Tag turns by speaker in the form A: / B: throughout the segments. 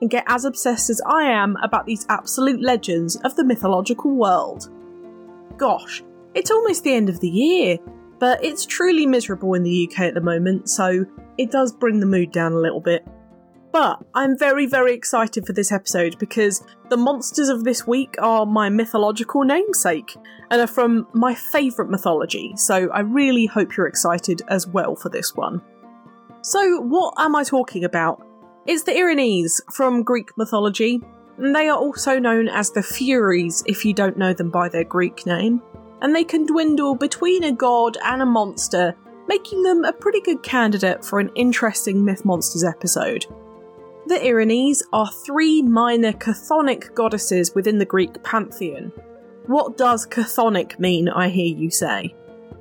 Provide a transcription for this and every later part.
A: and get as obsessed as I am about these absolute legends of the mythological world. Gosh, it's almost the end of the year, but it's truly miserable in the UK at the moment, so it does bring the mood down a little bit. But I'm very, very excited for this episode because the monsters of this week are my mythological namesake and are from my favourite mythology, so I really hope you're excited as well for this one. So, what am I talking about? It's the Erinyes from Greek mythology, they are also known as the Furies if you don't know them by their Greek name, and they can dwindle between a god and a monster, making them a pretty good candidate for an interesting Myth Monsters episode. The Erinyes are three minor chthonic goddesses within the Greek pantheon. What does chthonic mean, I hear you say?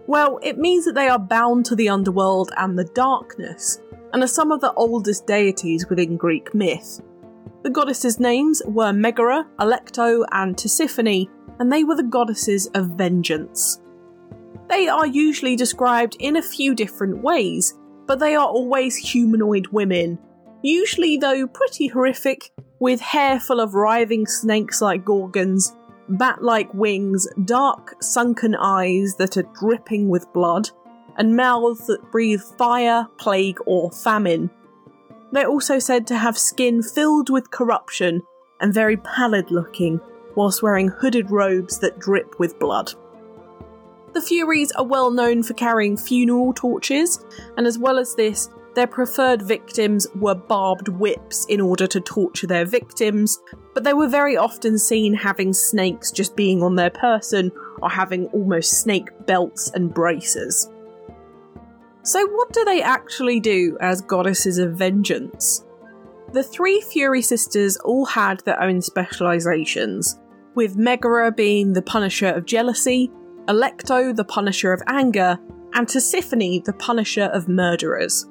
A: Well, it means that they are bound to the underworld and the darkness, and are some of the oldest deities within Greek myth. The goddesses' names were Megaera, Alecto, and Tisiphone, and they were the goddesses of vengeance. They are usually described in a few different ways, but they are always humanoid women, usually, though, pretty horrific, with hair full of writhing snakes like gorgons, bat like wings, dark, sunken eyes that are dripping with blood, and mouths that breathe fire, plague, or famine. They're also said to have skin filled with corruption and very pallid looking, whilst wearing hooded robes that drip with blood. The Furies are well known for carrying funeral torches, and as well as this, their preferred victims were barbed whips in order to torture their victims, but they were very often seen having snakes just being on their person or having almost snake belts and braces. So, what do they actually do as goddesses of vengeance? The three Fury sisters all had their own specializations, with Megaera being the punisher of jealousy, Alecto the punisher of anger, and Tisiphone the punisher of murderers.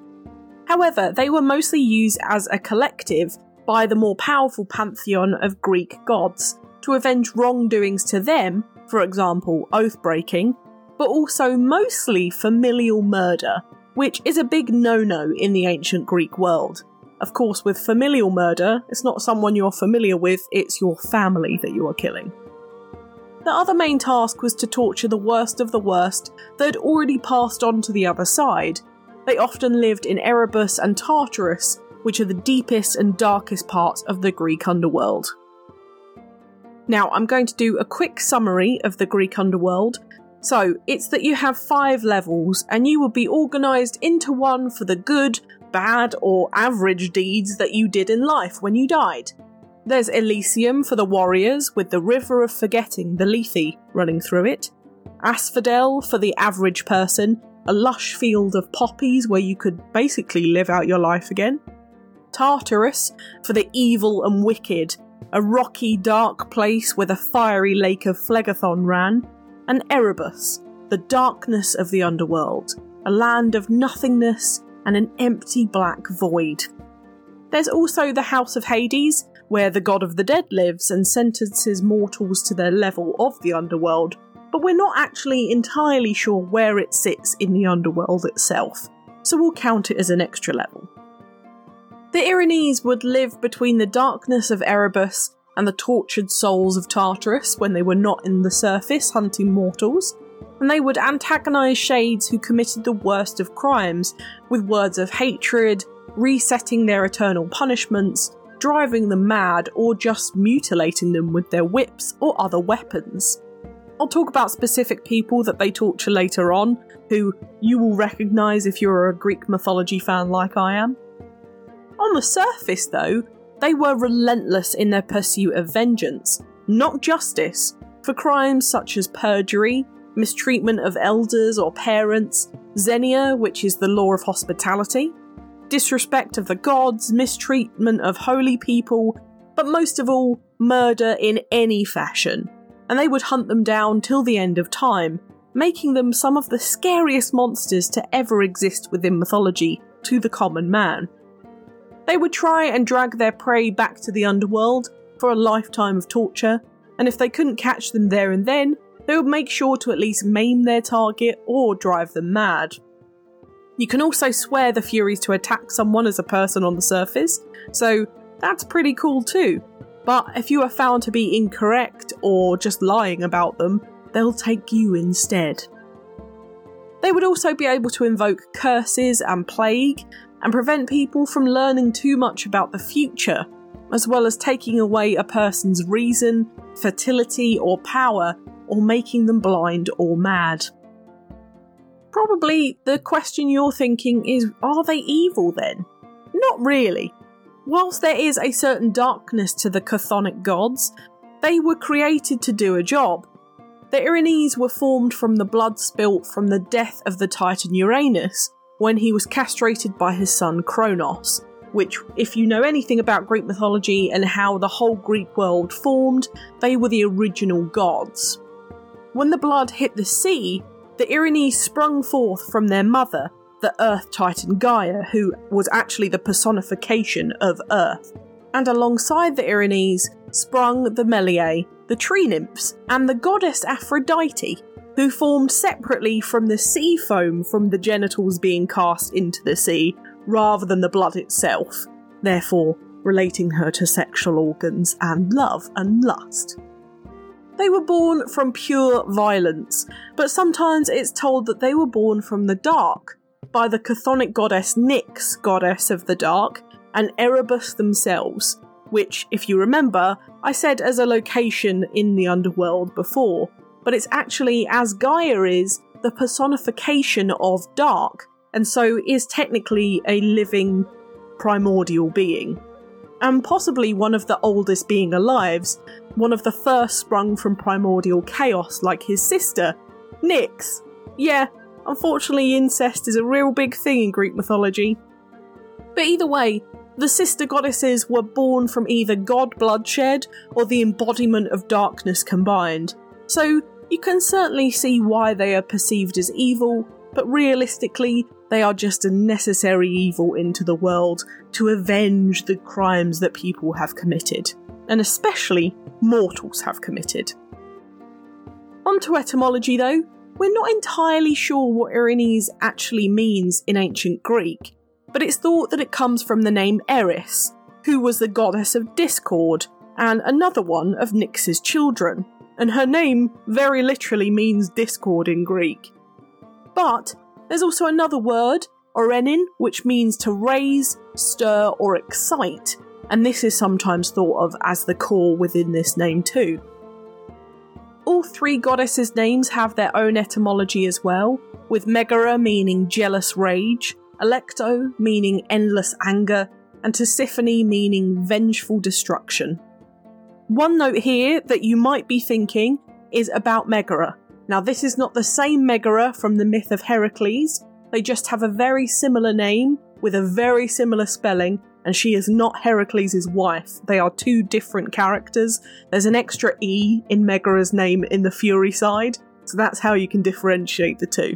A: However, they were mostly used as a collective by the more powerful pantheon of Greek gods to avenge wrongdoings to them, for example, oath breaking, but also mostly familial murder, which is a big no no in the ancient Greek world. Of course, with familial murder, it's not someone you're familiar with, it's your family that you are killing. The other main task was to torture the worst of the worst that had already passed on to the other side. They often lived in Erebus and Tartarus, which are the deepest and darkest parts of the Greek underworld. Now, I'm going to do a quick summary of the Greek underworld so it's that you have five levels, and you will be organised into one for the good, bad, or average deeds that you did in life when you died. There's Elysium for the warriors, with the River of Forgetting, the Lethe, running through it. Asphodel for the average person, a lush field of poppies where you could basically live out your life again. Tartarus for the evil and wicked, a rocky, dark place where the fiery lake of Phlegethon ran and Erebus, the darkness of the underworld, a land of nothingness and an empty black void. There's also the House of Hades, where the god of the dead lives and sentences mortals to their level of the underworld, but we're not actually entirely sure where it sits in the underworld itself, so we'll count it as an extra level. The Erinyes would live between the darkness of Erebus and the tortured souls of Tartarus when they were not in the surface hunting mortals, and they would antagonise shades who committed the worst of crimes with words of hatred, resetting their eternal punishments, driving them mad, or just mutilating them with their whips or other weapons. I'll talk about specific people that they torture later on, who you will recognise if you're a Greek mythology fan like I am. On the surface, though, they were relentless in their pursuit of vengeance, not justice, for crimes such as perjury, mistreatment of elders or parents, xenia, which is the law of hospitality, disrespect of the gods, mistreatment of holy people, but most of all, murder in any fashion, and they would hunt them down till the end of time, making them some of the scariest monsters to ever exist within mythology to the common man. They would try and drag their prey back to the underworld for a lifetime of torture, and if they couldn't catch them there and then, they would make sure to at least maim their target or drive them mad. You can also swear the Furies to attack someone as a person on the surface, so that's pretty cool too. But if you are found to be incorrect or just lying about them, they'll take you instead. They would also be able to invoke curses and plague and prevent people from learning too much about the future, as well as taking away a person's reason, fertility, or power, or making them blind or mad. Probably the question you're thinking is are they evil then? Not really. Whilst there is a certain darkness to the chthonic gods, they were created to do a job. The Erinyes were formed from the blood spilt from the death of the Titan Uranus when he was castrated by his son Kronos, which, if you know anything about Greek mythology and how the whole Greek world formed, they were the original gods. When the blood hit the sea, the Erinyes sprung forth from their mother, the Earth Titan Gaia, who was actually the personification of Earth. And alongside the Erinyes sprung the Meliae, the tree nymphs, and the goddess Aphrodite, who formed separately from the sea foam from the genitals being cast into the sea, rather than the blood itself, therefore relating her to sexual organs and love and lust. They were born from pure violence, but sometimes it's told that they were born from the dark by the chthonic goddess Nyx, goddess of the dark, and Erebus themselves, which, if you remember, I said as a location in the underworld before, but it's actually as Gaia is the personification of dark, and so is technically a living primordial being and possibly one of the oldest being alive, one of the first sprung from primordial chaos like his sister, Nyx. Yeah, unfortunately, incest is a real big thing in Greek mythology. But either way, the sister goddesses were born from either god bloodshed or the embodiment of darkness combined, so you can certainly see why they are perceived as evil, but realistically, they are just a necessary evil into the world to avenge the crimes that people have committed, and especially mortals have committed. On to etymology though, we're not entirely sure what Erinyes actually means in ancient Greek, but it's thought that it comes from the name Eris, who was the goddess of discord, and another one of Nyx's children, and her name very literally means discord in Greek. But there's also another word, orenin, which means to raise, stir, or excite, and this is sometimes thought of as the core within this name too. All three goddesses' names have their own etymology as well, with Megaera meaning jealous rage, Alecto meaning endless anger, and Tisiphone meaning vengeful destruction. One note here that you might be thinking is about Megara, now, this is not the same Megara from the myth of Heracles, they just have a very similar name with a very similar spelling, and she is not Heracles' wife. They are two different characters. There's an extra E in Megaera's name in the Fury side, so that's how you can differentiate the two.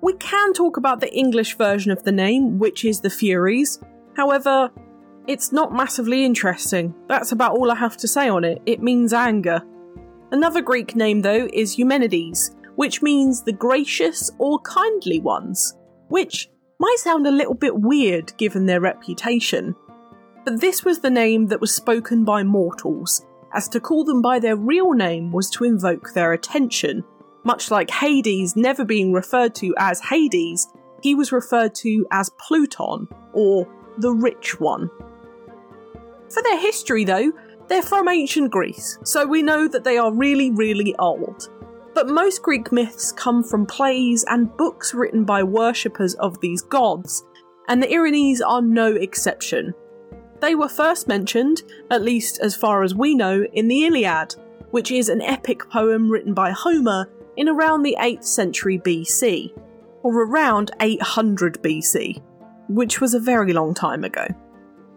A: We can talk about the English version of the name, which is the Furies. However, it's not massively interesting. That's about all I have to say on it. It means anger. Another Greek name, though, is Eumenides, which means the gracious or kindly ones, which might sound a little bit weird given their reputation. But this was the name that was spoken by mortals, as to call them by their real name was to invoke their attention. Much like Hades never being referred to as Hades, he was referred to as Pluton, or the Rich One. For their history, though, they're from ancient Greece, so we know that they are really, really old. But most Greek myths come from plays and books written by worshippers of these gods, and the Erinyes are no exception. They were first mentioned, at least as far as we know, in the Iliad, which is an epic poem written by Homer in around the 8th century BC, or around 800 BC, which was a very long time ago.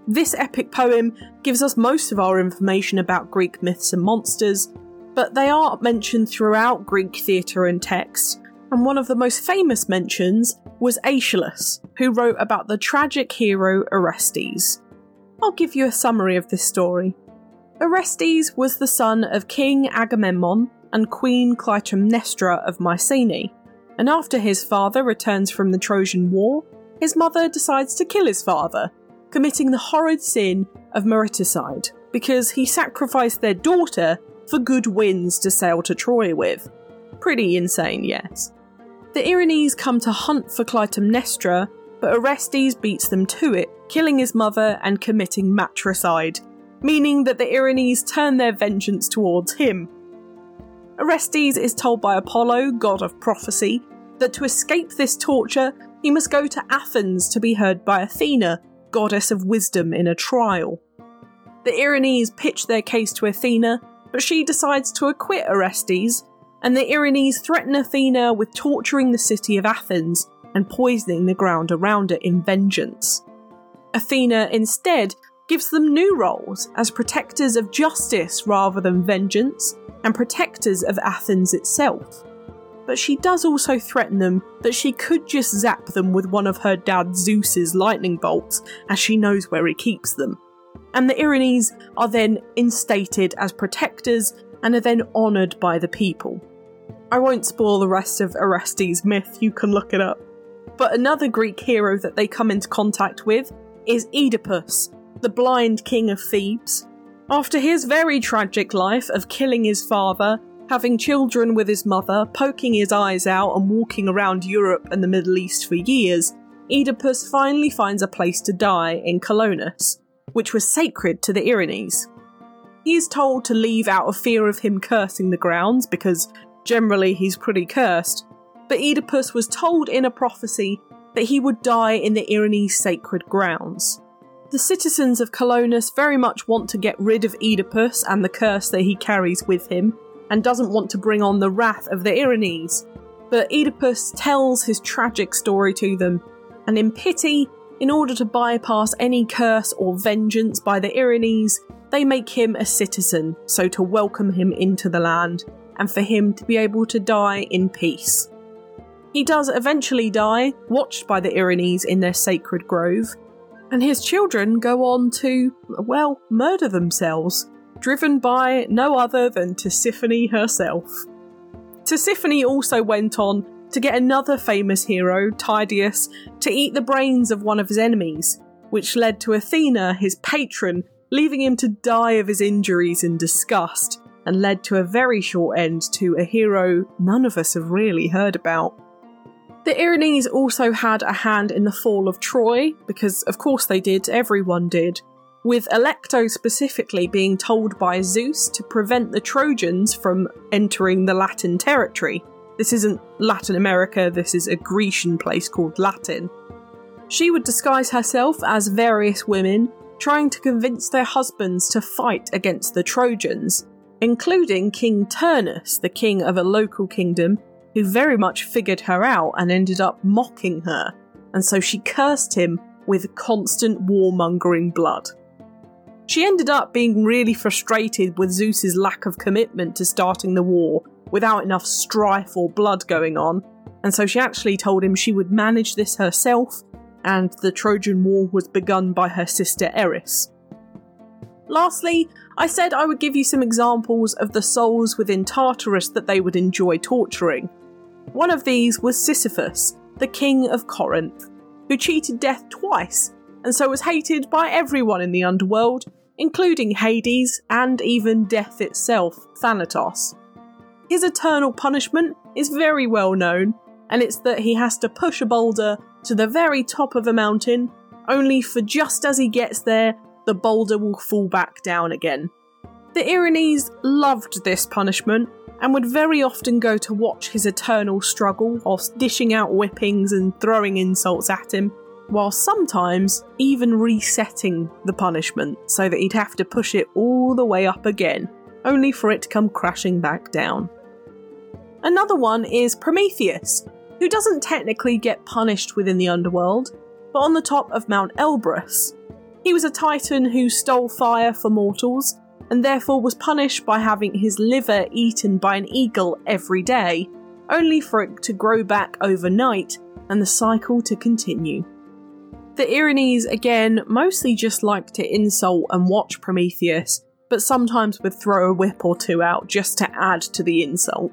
A: This epic poem gives us most of our information about Greek myths and monsters, but they are mentioned throughout Greek theatre and text, and one of the most famous mentions was Aeschylus, who wrote about the tragic hero Orestes. I'll give you a summary of this story. Orestes was the son of King Agamemnon and Queen Clytemnestra of Mycenae, and after his father returns from the Trojan War, his mother decides to kill his father, committing the horrid sin of mariticide because he sacrificed their daughter for good winds to sail to Troy with. Pretty insane, yes. The Erinyes come to hunt for Clytemnestra, but Orestes beats them to it, killing his mother and committing matricide, meaning that the Erinyes turn their vengeance towards him. Orestes is told by Apollo, god of prophecy, that to escape this torture, he must go to Athens to be heard by Athena, goddess of wisdom, in a trial. The Erinyes pitch their case to Athena, but she decides to acquit Orestes, and the Erinyes threaten Athena with torturing the city of Athens and poisoning the ground around it in vengeance. Athena instead gives them new roles as protectors of justice rather than vengeance, and protectors of Athens itself. But she does also threaten them that she could just zap them with one of her dad Zeus's lightning bolts, as she knows where he keeps them. And the Erinyes are then instated as protectors and are then honoured by the people. I won't spoil the rest of Orestes' myth, you can look it up. But another Greek hero that they come into contact with is Oedipus, the blind king of Thebes. After his very tragic life of killing his father, having children with his mother, poking his eyes out, and walking around Europe and the Middle East for years, Oedipus finally finds a place to die in Colonus, which was sacred to the Erinyes. He is told to leave out of fear of him cursing the grounds because Generally, he's pretty cursed, but Oedipus was told in a prophecy that he would die in the Erinyes sacred grounds. The citizens of Colonus very much want to get rid of Oedipus and the curse that he carries with him, and doesn't want to bring on the wrath of the Erinyes. But Oedipus tells his tragic story to them, and in pity, in order to bypass any curse or vengeance by the Erinyes, they make him a citizen, so to welcome him into the land and for him to be able to die in peace. He does eventually die, watched by the Erinyes in their sacred grove, and his children go on to, well, murder themselves, driven by no other than Tisiphone herself. Tisiphone also went on to get another famous hero, Tydeus, to eat the brains of one of his enemies, which led to Athena, his patron, leaving him to die of his injuries in disgust, and led to a very short end to a hero none of us have really heard about. The Erinyes also had a hand in the fall of Troy, because of course they did, everyone did, with Alecto specifically being told by Zeus to prevent the Trojans from entering the Latin territory. This isn't Latin America, this is a Grecian place called Latin. She would disguise herself as various women, trying to convince their husbands to fight against the Trojans, including King Turnus, the king of a local kingdom, who very much figured her out and ended up mocking her, and so she cursed him with constant warmongering blood. She ended up being really frustrated with Zeus's lack of commitment to starting the war without enough strife or blood going on, and so she actually told him she would manage this herself, and the Trojan War was begun by her sister Eris. Lastly, I said I would give you some examples of the souls within Tartarus that they would enjoy torturing. One of these was Sisyphus, the king of Corinth, who cheated death twice, and so was hated by everyone in the underworld, including Hades and even death itself, Thanatos. His eternal punishment is very well known, and it's that he has to push a boulder to the very top of a mountain, only for just as he gets there the boulder will fall back down again. The Erinyes loved this punishment and would very often go to watch his eternal struggle whilst dishing out whippings and throwing insults at him, while sometimes even resetting the punishment so that he'd have to push it all the way up again, only for it to come crashing back down. Another one is Prometheus, who doesn't technically get punished within the underworld, but on the top of Mount Elbrus, He was a titan who stole fire for mortals and therefore was punished by having his liver eaten by an eagle every day, only for it to grow back overnight and the cycle to continue. The Erinyes, again, mostly just like to insult and watch Prometheus, but sometimes would throw a whip or two out just to add to the insult.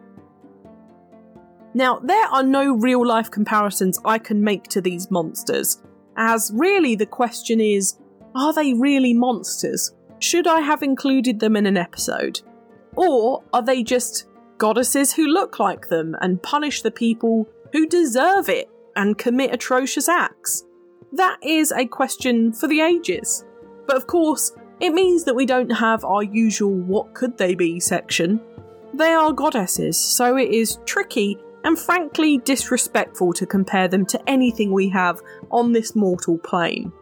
A: Now, there are no real life comparisons I can make to these monsters, as really the question is are they really monsters? Should I have included them in an episode? Or are they just goddesses who look like them and punish the people who deserve it and commit atrocious acts? That is a question for the ages. But of course, it means that we don't have our usual what could they be section. They are goddesses, so it is tricky and frankly disrespectful to compare them to anything we have on this mortal plane.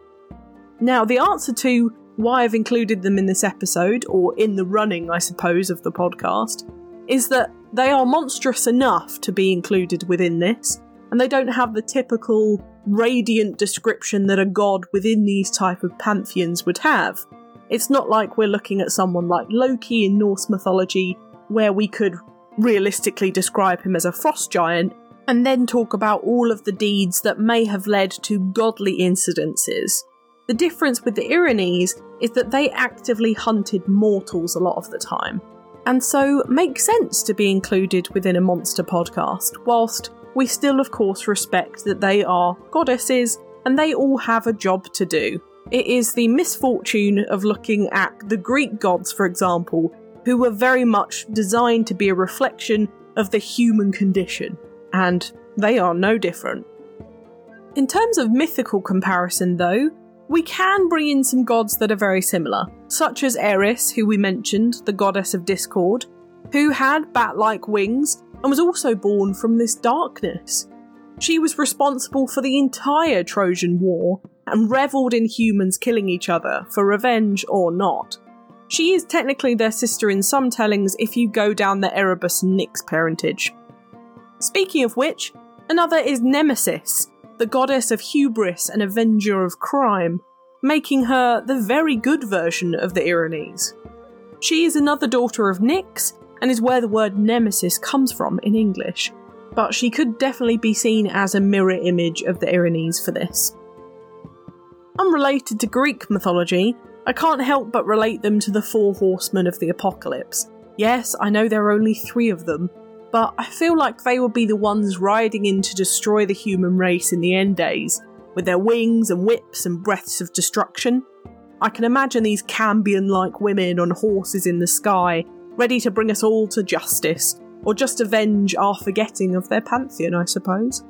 A: Now, the answer to why I've included them in this episode, or in the running, I suppose, of the podcast, is that they are monstrous enough to be included within this, and they don't have the typical radiant description that a god within these type of pantheons would have. It's not like we're looking at someone like Loki in Norse mythology, where we could realistically describe him as a frost giant, and then talk about all of the deeds that may have led to godly incidences. The difference with the Erinyes is that they actively hunted mortals a lot of the time, and so make sense to be included within a monster podcast, whilst we still, of course, respect that they are goddesses and they all have a job to do. It is the misfortune of looking at the Greek gods, for example, who were very much designed to be a reflection of the human condition, and they are no different. In terms of mythical comparison, though, we can bring in some gods that are very similar, such as Eris, who we mentioned, the goddess of discord, who had bat like wings and was also born from this darkness. She was responsible for the entire Trojan War and revelled in humans killing each other, for revenge or not. She is technically their sister in some tellings if you go down the Erebus Nyx parentage. Speaking of which, another is Nemesis, the goddess of hubris and avenger of crime, making her the very good version of the Erinyes. She is another daughter of Nyx and is where the word nemesis comes from in English, but she could definitely be seen as a mirror image of the Erinyes for this. Unrelated to Greek mythology, I can't help but relate them to the four horsemen of the apocalypse. Yes, I know there are only three of them, but I feel like they will be the ones riding in to destroy the human race in the end days, with their wings and whips and breaths of destruction. I can imagine these Cambion like women on horses in the sky, ready to bring us all to justice, or just avenge our forgetting of their pantheon, I suppose.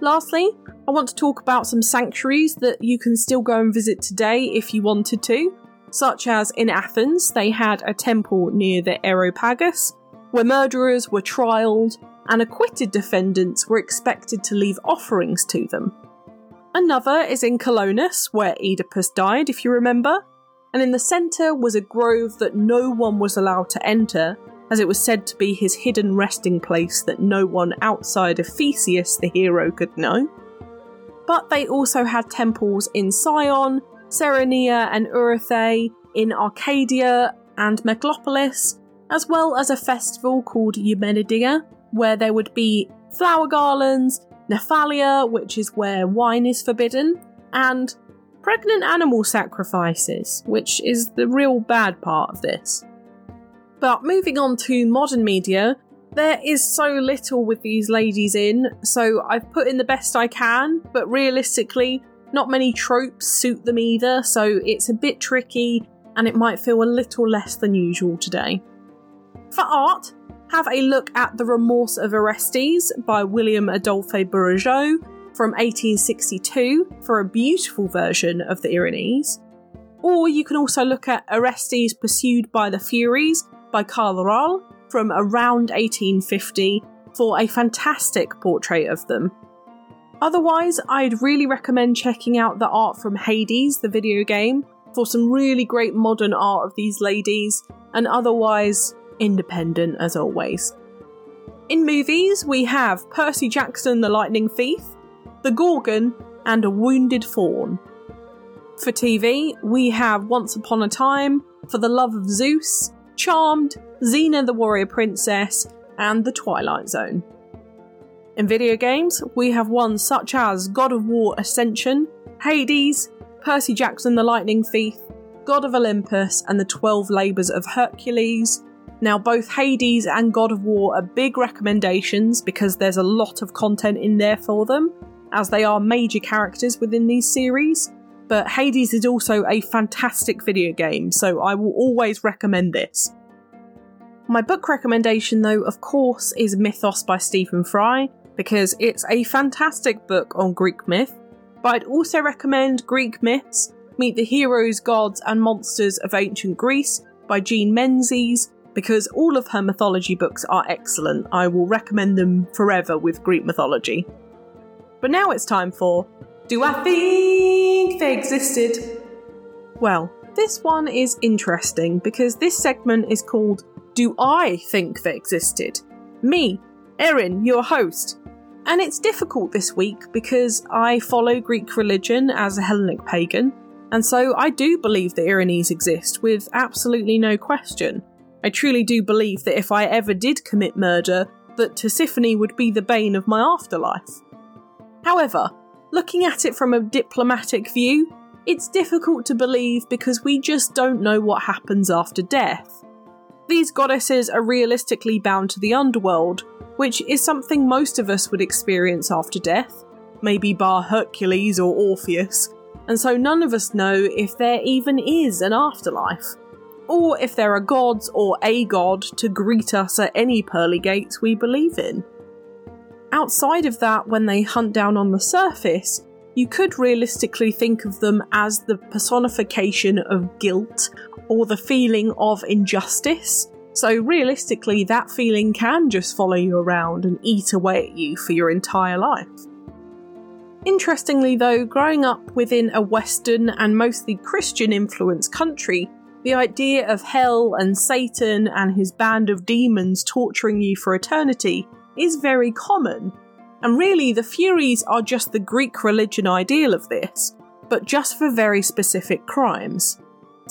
A: Lastly, I want to talk about some sanctuaries that you can still go and visit today if you wanted to, such as in Athens, they had a temple near the Areopagus, where murderers were trialled and acquitted defendants were expected to leave offerings to them. Another is in Colonus, where Oedipus died, if you remember, and in the centre was a grove that no one was allowed to enter, as it was said to be his hidden resting place that no one outside of Theseus the hero could know. But they also had temples in Sion, Cerynea, and Erythea, in Arcadia and Megalopolis, as well as a festival called Eumenidia, where there would be flower garlands, Nephalia, which is where wine is forbidden, and pregnant animal sacrifices, which is the real bad part of this. But moving on to modern media, there is so little with these ladies in, so I've put in the best I can, but realistically, not many tropes suit them either, so it's a bit tricky and it might feel a little less than usual today. For art, have a look at The Remorse of Orestes by William Adolphe Bouguereau from 1862 for a beautiful version of the Erinyes. Or you can also look at Orestes Pursued by the Furies by Karl Rahl from around 1850 for a fantastic portrait of them. Otherwise, I'd really recommend checking out the art from Hades, the video game, for some really great modern art of these ladies, and otherwise, independent as always. In movies, we have Percy Jackson the Lightning Thief, The Gorgon, and A Wounded Fawn. For TV, we have Once Upon a Time, For the Love of Zeus, Charmed, Xena the Warrior Princess, and The Twilight Zone. In video games, we have ones such as God of War Ascension, Hades, Percy Jackson the Lightning Thief, God of Olympus, and the Twelve Labours of Hercules. Now, both Hades and God of War are big recommendations because there's a lot of content in there for them, as they are major characters within these series. But Hades is also a fantastic video game, so I will always recommend this. My book recommendation, though, of course, is Mythos by Stephen Fry, because it's a fantastic book on Greek myth. But I'd also recommend Greek Myths Meet the Heroes, Gods, and Monsters of Ancient Greece by Jean Menzies, because all of her mythology books are excellent. I will recommend them forever with Greek mythology. But now it's time for Do I Think They Existed? Well, this one is interesting because this segment is called Do I Think They Existed? Me, Erin, your host. And it's difficult this week because I follow Greek religion as a Hellenic pagan, and so I do believe that Erinyes exist with absolutely no question. I truly do believe that if I ever did commit murder, that Tisiphone would be the bane of my afterlife. However, looking at it from a diplomatic view, it's difficult to believe because we just don't know what happens after death. These goddesses are realistically bound to the underworld, which is something most of us would experience after death, maybe bar Hercules or Orpheus, and so none of us know if there even is an afterlife, or if there are gods or a god to greet us at any pearly gates we believe in. Outside of that, when they hunt down on the surface, you could realistically think of them as the personification of guilt or the feeling of injustice. So, realistically, that feeling can just follow you around and eat away at you for your entire life. Interestingly, though, growing up within a Western and mostly Christian influenced country, the idea of hell and Satan and his band of demons torturing you for eternity is very common. And really, the Furies are just the Greek religion ideal of this, but just for very specific crimes.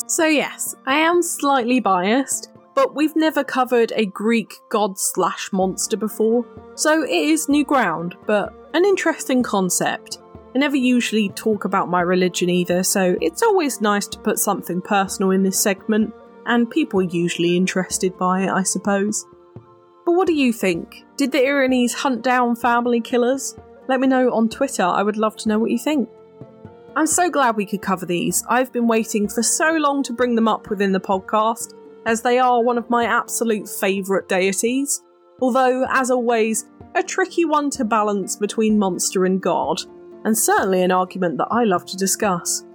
A: So, yes, I am slightly biased, but we've never covered a Greek god slash monster before, so it is new ground, but an interesting concept. I never usually talk about my religion either, so it's always nice to put something personal in this segment, and people are usually interested by it, I suppose. But what do you think? Did the Erinyes hunt down family killers? Let me know on Twitter, I would love to know what you think. I'm so glad we could cover these. I've been waiting for so long to bring them up within the podcast, as they are one of my absolute favourite deities. Although, as always, a tricky one to balance between monster and god, and certainly an argument that I love to discuss.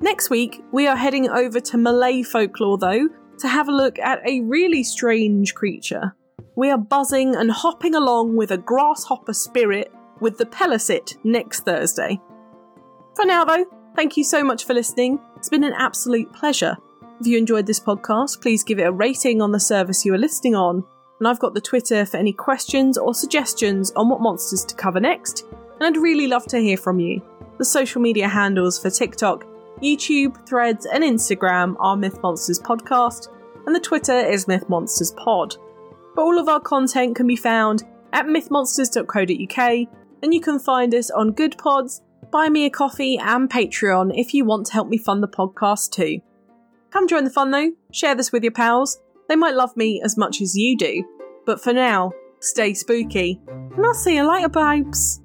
A: Next week, we are heading over to Malay folklore, though, to have a look at a really strange creature. We are buzzing and hopping along with a grasshopper spirit with the Pelesit next Thursday. For now, though, thank you so much for listening. It's been an absolute pleasure. If you enjoyed this podcast, please give it a rating on the service you are listening on and I've got the Twitter for any questions or suggestions on what monsters to cover next, and I'd really love to hear from you. The social media handles for TikTok, YouTube, Threads, and Instagram are Myth Monsters Podcast, and the Twitter is Myth Monsters Pod. But all of our content can be found at mythmonsters.co.uk, and you can find us on Good Pods, Buy Me a Coffee, and Patreon if you want to help me fund the podcast too. Come join the fun though, share this with your pals, they might love me as much as you do, but for now, stay spooky, and I'll see you later, babes.